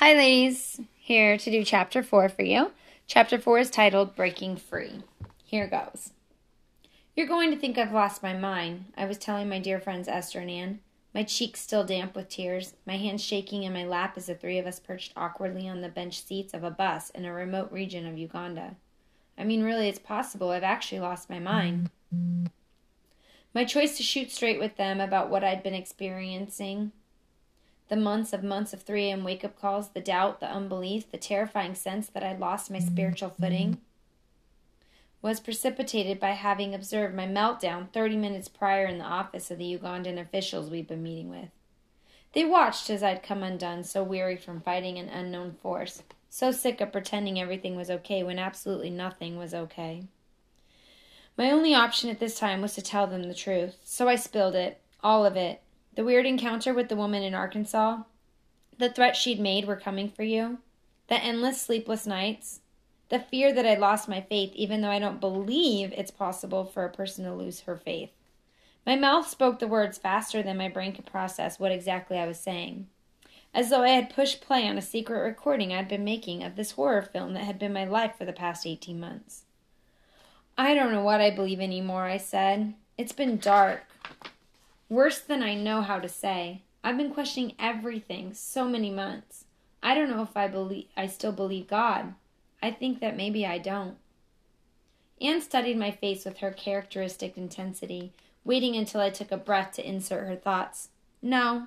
Hi, ladies. Here to do chapter four for you. Chapter four is titled Breaking Free. Here goes. You're going to think I've lost my mind, I was telling my dear friends Esther and Anne, my cheeks still damp with tears, my hands shaking in my lap as the three of us perched awkwardly on the bench seats of a bus in a remote region of Uganda. I mean, really, it's possible I've actually lost my mind. My choice to shoot straight with them about what I'd been experiencing the months of months of 3 a.m. wake up calls, the doubt, the unbelief, the terrifying sense that I'd lost my spiritual mm-hmm. footing was precipitated by having observed my meltdown 30 minutes prior in the office of the Ugandan officials we'd been meeting with. They watched as I'd come undone, so weary from fighting an unknown force, so sick of pretending everything was okay when absolutely nothing was okay. My only option at this time was to tell them the truth, so I spilled it, all of it, the weird encounter with the woman in Arkansas, the threats she'd made were coming for you, the endless sleepless nights, the fear that I'd lost my faith, even though I don't believe it's possible for a person to lose her faith. My mouth spoke the words faster than my brain could process what exactly I was saying, as though I had pushed play on a secret recording I'd been making of this horror film that had been my life for the past 18 months. I don't know what I believe anymore, I said. It's been dark. Worse than I know how to say. I've been questioning everything so many months. I don't know if I believe I still believe God. I think that maybe I don't. Anne studied my face with her characteristic intensity, waiting until I took a breath to insert her thoughts. No,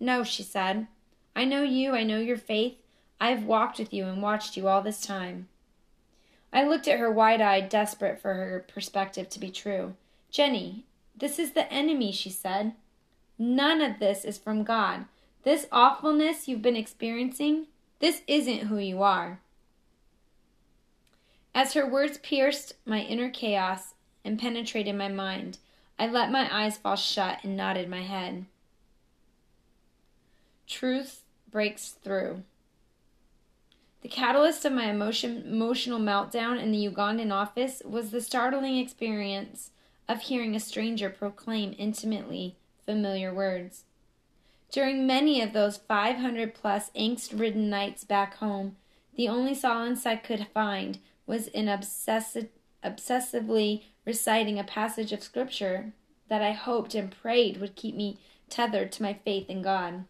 no, she said. I know you, I know your faith. I have walked with you and watched you all this time. I looked at her wide eyed, desperate for her perspective to be true. Jennie, this is the enemy, she said. None of this is from God. This awfulness you've been experiencing, this isn't who you are. As her words pierced my inner chaos and penetrated my mind, I let my eyes fall shut and nodded my head. Truth breaks through. The catalyst of my emotion, emotional meltdown in the Ugandan office was the startling experience of hearing a stranger proclaim intimately familiar words. During many of those 500 plus angst ridden nights back home, the only solace I could find was in obsessive, obsessively reciting a passage of Scripture that I hoped and prayed would keep me tethered to my faith in God.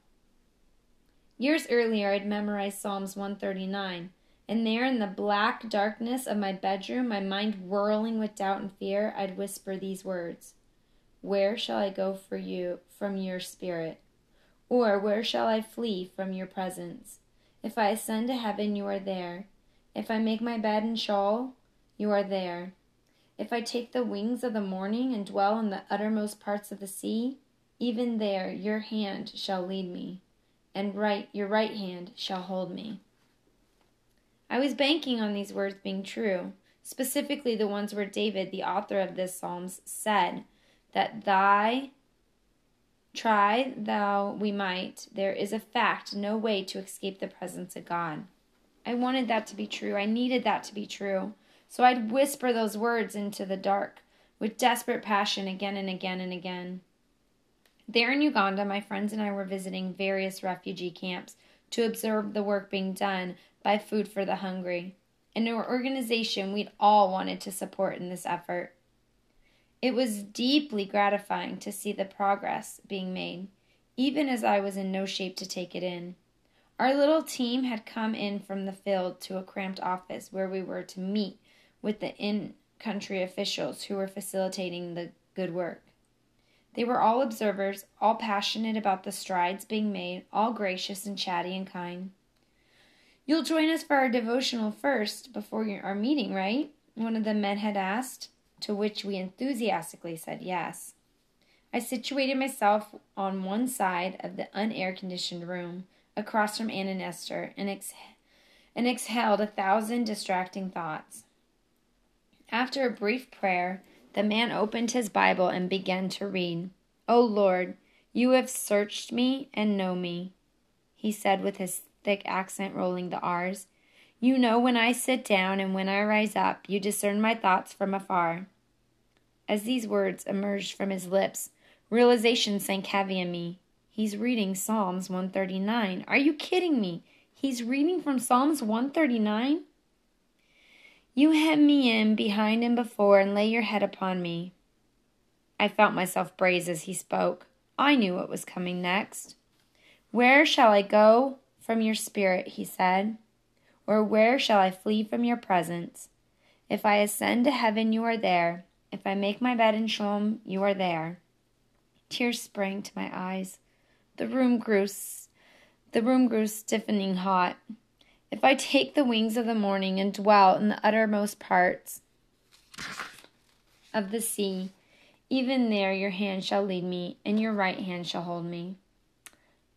Years earlier, I'd memorized Psalms 139, and there in the black darkness of my bedroom, my mind whirling with doubt and fear, I'd whisper these words Where shall I go for you from your spirit? Or where shall I flee from your presence? If I ascend to heaven, you are there. If I make my bed in Sheol, you are there. If I take the wings of the morning and dwell in the uttermost parts of the sea, even there your hand shall lead me, and right your right hand shall hold me. I was banking on these words being true, specifically the ones where David, the author of this Psalms, said that thy try thou we might, there is a fact, no way to escape the presence of God. I wanted that to be true. I needed that to be true. So I'd whisper those words into the dark with desperate passion again and again and again. There in Uganda, my friends and I were visiting various refugee camps to observe the work being done by Food for the Hungry, an organization we'd all wanted to support in this effort. It was deeply gratifying to see the progress being made, even as I was in no shape to take it in. Our little team had come in from the field to a cramped office where we were to meet with the in country officials who were facilitating the good work. They were all observers, all passionate about the strides being made, all gracious and chatty and kind. You'll join us for our devotional first before our meeting, right? One of the men had asked, to which we enthusiastically said yes. I situated myself on one side of the unair conditioned room, across from Anne and Esther, and, ex- and exhaled a thousand distracting thoughts. After a brief prayer, the man opened his Bible and began to read. O Lord, you have searched me and know me, he said with his thick accent rolling the R's. You know when I sit down and when I rise up, you discern my thoughts from afar. As these words emerged from his lips, realization sank heavy on me. He's reading Psalms 139. Are you kidding me? He's reading from Psalms 139. You hem me in behind and before and lay your head upon me. I felt myself braze as he spoke. I knew what was coming next. Where shall I go from your spirit? he said. Or where shall I flee from your presence? If I ascend to heaven, you are there. If I make my bed in Sheol, you are there. Tears sprang to my eyes. The room grew the room grew stiffening hot. If I take the wings of the morning and dwell in the uttermost parts of the sea, even there your hand shall lead me, and your right hand shall hold me.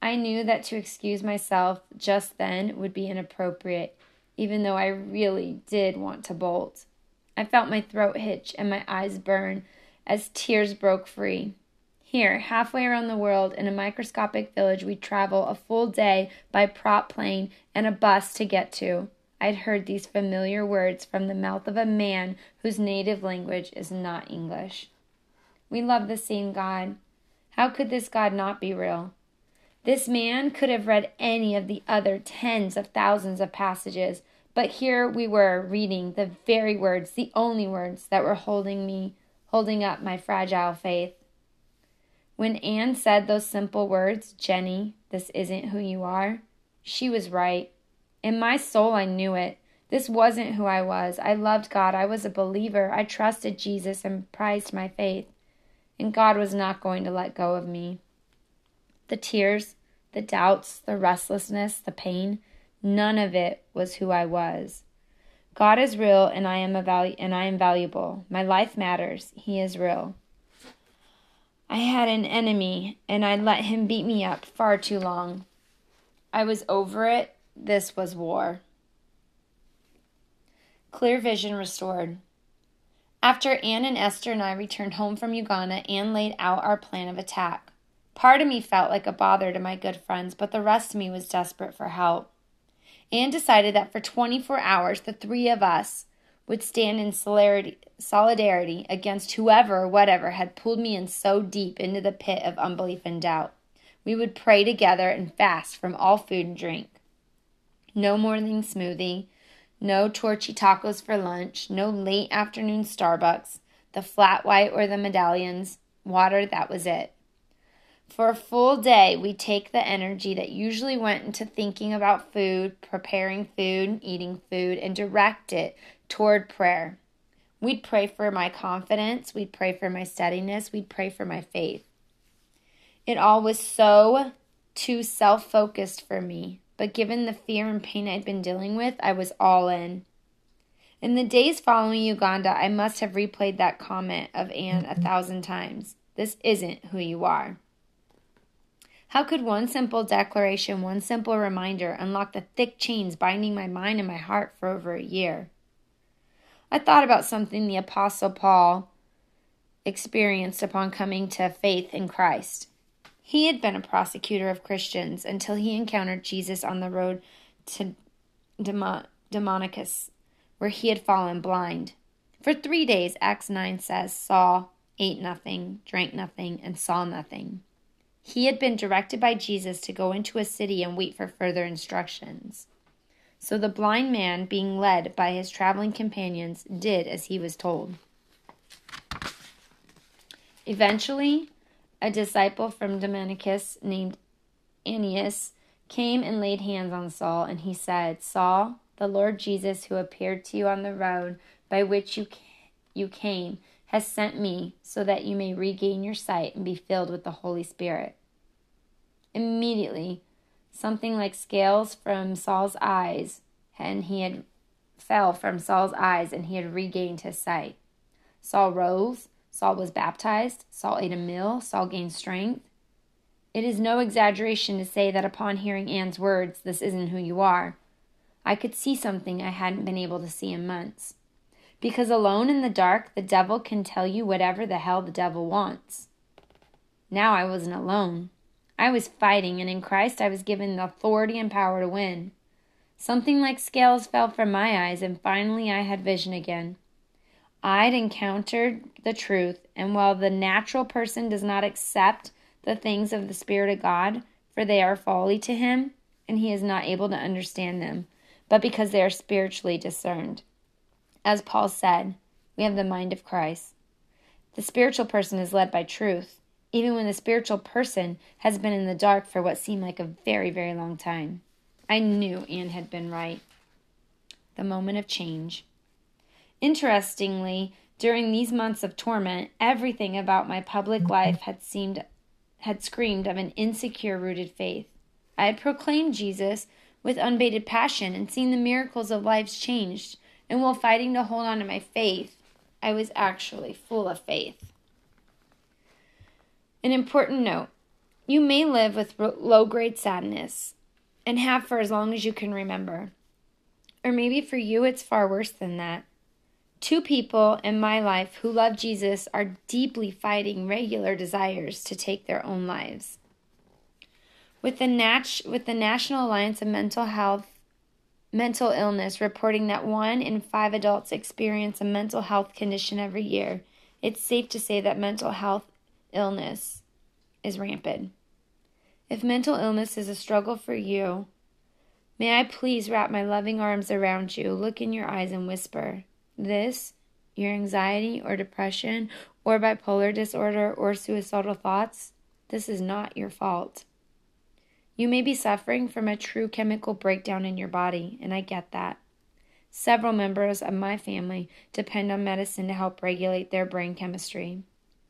I knew that to excuse myself just then would be inappropriate, even though I really did want to bolt. I felt my throat hitch and my eyes burn as tears broke free. Here, halfway around the world, in a microscopic village, we travel a full day by prop plane and a bus to get to. I'd heard these familiar words from the mouth of a man whose native language is not English. We love the same God. How could this God not be real? This man could have read any of the other tens of thousands of passages, but here we were reading the very words, the only words that were holding me, holding up my fragile faith. When Anne said those simple words, Jennie, this isn't who you are, she was right. In my soul, I knew it. This wasn't who I was. I loved God. I was a believer. I trusted Jesus and prized my faith. And God was not going to let go of me. The tears, the doubts, the restlessness, the pain, none of it was who I was. God is real and I am a value and I am valuable. My life matters. He is real. I had an enemy and I let him beat me up far too long. I was over it. This was war. Clear vision restored. After Anne and Esther and I returned home from Uganda, Anne laid out our plan of attack. Part of me felt like a bother to my good friends, but the rest of me was desperate for help. Anne decided that for 24 hours, the three of us would stand in solidarity against whoever whatever had pulled me in so deep into the pit of unbelief and doubt. We would pray together and fast from all food and drink. No morning smoothie, no Torchy's tacos for lunch, no late afternoon Starbucks, the flat white or the medallions, water, that was it. For a full day, we take the energy that usually went into thinking about food, preparing food, eating food, and direct it toward prayer. We'd pray for my confidence, we'd pray for my steadiness, we'd pray for my faith. It all was so too self focused for me, but given the fear and pain I'd been dealing with, I was all in. In the days following Uganda, I must have replayed that comment of Anne a thousand times. This isn't who you are. How could one simple declaration, one simple reminder, unlock the thick chains binding my mind and my heart for over a year? I thought about something the Apostle Paul experienced upon coming to faith in Christ. He had been a prosecutor of Christians until he encountered Jesus on the road to Damascus, where he had fallen blind. For three days, Acts 9 says, Saul ate nothing, drank nothing, and saw nothing. He had been directed by Jesus to go into a city and wait for further instructions. So the blind man, being led by his traveling companions, did as he was told. Eventually, a disciple from Damascus named Ananias came and laid hands on Saul, and he said, Saul, the Lord Jesus, who appeared to you on the road by which you, you came, has sent me so that you may regain your sight and be filled with the Holy Spirit. Immediately, something like scales from Saul's eyes, and he had fell from Saul's eyes, and he had regained his sight. Saul rose. Saul was baptized. Saul ate a meal. Saul gained strength. It is no exaggeration to say that upon hearing Anne's words, this isn't who you are, I could see something I hadn't been able to see in months. Because alone in the dark, the devil can tell you whatever the hell the devil wants. Now I wasn't alone. I was fighting, and in Christ I was given the authority and power to win. Something like scales fell from my eyes, and finally I had vision again. I'd encountered the truth, and while the natural person does not accept the things of the Spirit of God, for they are folly to him, and he is not able to understand them, but because they are spiritually discerned. As Paul said, we have the mind of Christ. The spiritual person is led by truth, even when the spiritual person has been in the dark for what seemed like a very, very long time. I knew Anne had been right. The moment of change. Interestingly, during these months of torment, everything about my public life had seemed had screamed of an insecure rooted faith. I had proclaimed Jesus with unabated passion and seen the miracles of lives changed, and while fighting to hold on to my faith, I was actually full of faith. An important note you may live with low grade sadness and have for as long as you can remember. Or maybe for you, it's far worse than that. Two people in my life who love Jesus are deeply fighting regular desires to take their own lives. With the, Nat- with the National Alliance of Mental Health Mental Illness reporting that one in five adults experience a mental health condition every year, it's safe to say that mental health illness is rampant. If mental illness is a struggle for you, may I please wrap my loving arms around you, look in your eyes, and whisper, this, your anxiety or depression or bipolar disorder or suicidal thoughts, this is not your fault. You may be suffering from a true chemical breakdown in your body, and I get that. Several members of my family depend on medicine to help regulate their brain chemistry.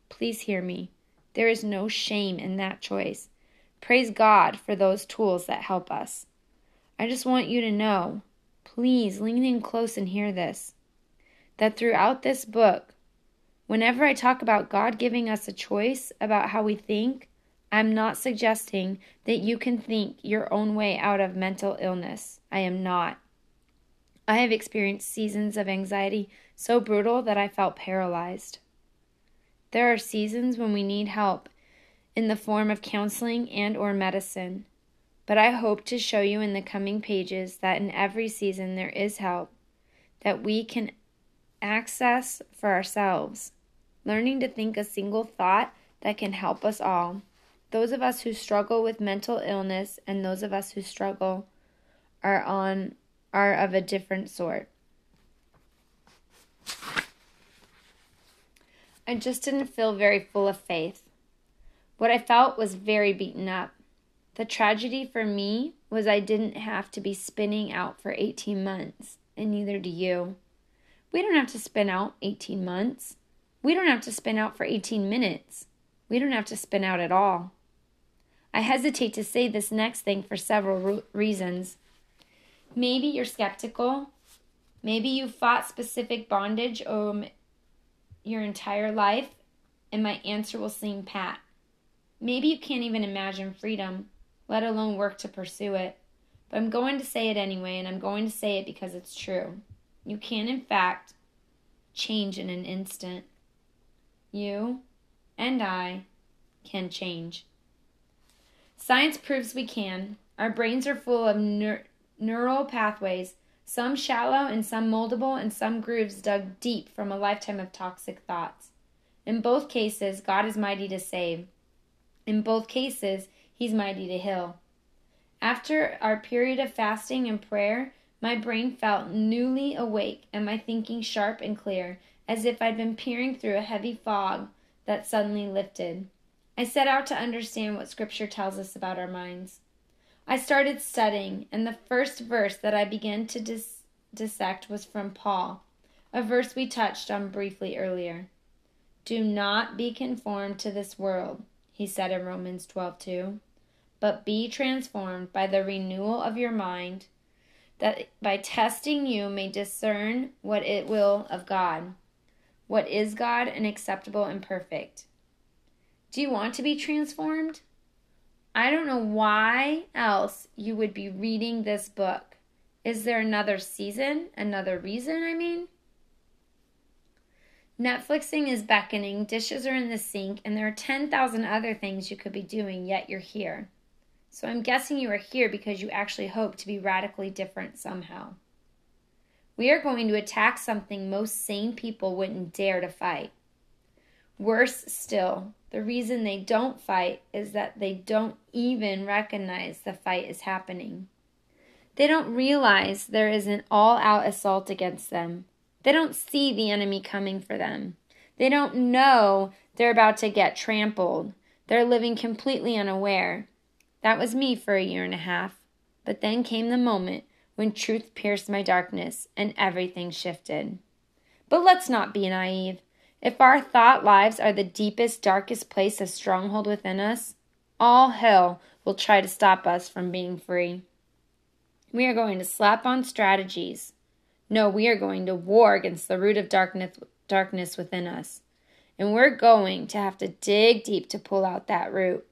Please hear me. There is no shame in that choice. Praise God for those tools that help us. I just want you to know please lean in close and hear this that throughout this book, whenever I talk about God giving us a choice about how we think, I'm not suggesting that you can think your own way out of mental illness. I am not. I have experienced seasons of anxiety so brutal that I felt paralyzed. There are seasons when we need help in the form of counseling and or medicine. But I hope to show you in the coming pages that in every season there is help, that we can access for ourselves, learning to think a single thought that can help us all. Those of us who struggle with mental illness and those of us who struggle are on are of a different sort. I just didn't feel very full of faith. What I felt was very beaten up. The tragedy for me was I didn't have to be spinning out for 18 months, and neither do you. We don't have to spin out 18 months. We don't have to spin out for 18 minutes. We don't have to spin out at all. I hesitate to say this next thing for several reasons. Maybe you're skeptical. Maybe you fought specific bondage um, your entire life, and my answer will seem pat. Maybe you can't even imagine freedom, let alone work to pursue it. But I'm going to say it anyway, and I'm going to say it because it's true. You can, in fact, change in an instant. You and I can change. Science proves we can. Our brains are full of neur- neural pathways, some shallow and some moldable, and some grooves dug deep from a lifetime of toxic thoughts. In both cases, God is mighty to save. In both cases, He's mighty to heal. After our period of fasting and prayer, my brain felt newly awake and my thinking sharp and clear, as if I'd been peering through a heavy fog that suddenly lifted. I set out to understand what Scripture tells us about our minds. I started studying, and the first verse that I began to dis- dissect was from Paul, a verse we touched on briefly earlier. Do not be conformed to this world, he said in Romans 12:2, but be transformed by the renewal of your mind that by testing you may discern what it will of God, what is God and acceptable and perfect. Do you want to be transformed? I don't know why else you would be reading this book. Is there another season? Another reason, I mean? Netflixing is beckoning, dishes are in the sink, and there are 10,000 other things you could be doing, yet you're here. So I'm guessing you are here because you actually hope to be radically different somehow. We are going to attack something most sane people wouldn't dare to fight. Worse still, The reason they don't fight is that they don't even recognize the fight is happening. They don't realize there is an all out assault against them. They don't see the enemy coming for them. They don't know they're about to get trampled. They're living completely unaware. That was me for a year and a half. But then came the moment when truth pierced my darkness and everything shifted. But let's not be naive. If our thought lives are the deepest, darkest place, a stronghold within us, all hell will try to stop us from being free. We are going to slap on strategies. No, we are going to war against the root of darkness, darkness within us. And we're going to have to dig deep to pull out that root.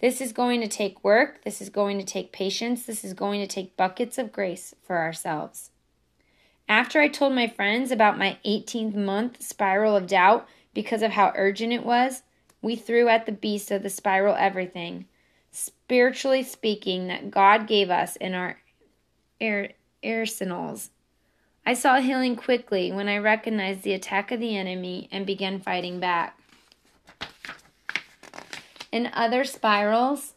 This is going to take work. This is going to take patience. This is going to take buckets of grace for ourselves. After I told my friends about my 18th month spiral of doubt because of how urgent it was, we threw at the beast of the spiral everything, spiritually speaking, that God gave us in our arsenals. I saw healing quickly when I recognized the attack of the enemy and began fighting back. In other spirals,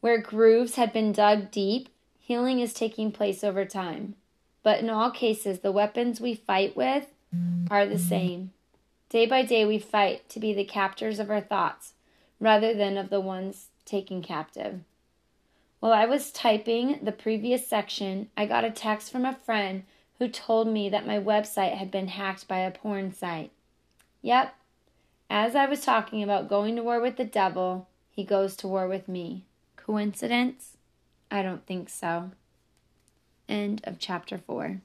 where grooves had been dug deep, healing is taking place over time. But in all cases, the weapons we fight with are the same. Day by day, we fight to be the captors of our thoughts rather than of the ones taken captive. While I was typing the previous section, I got a text from a friend who told me that my website had been hacked by a porn site. Yep, as I was talking about going to war with the devil, he goes to war with me. Coincidence? I don't think so. End of chapter 4.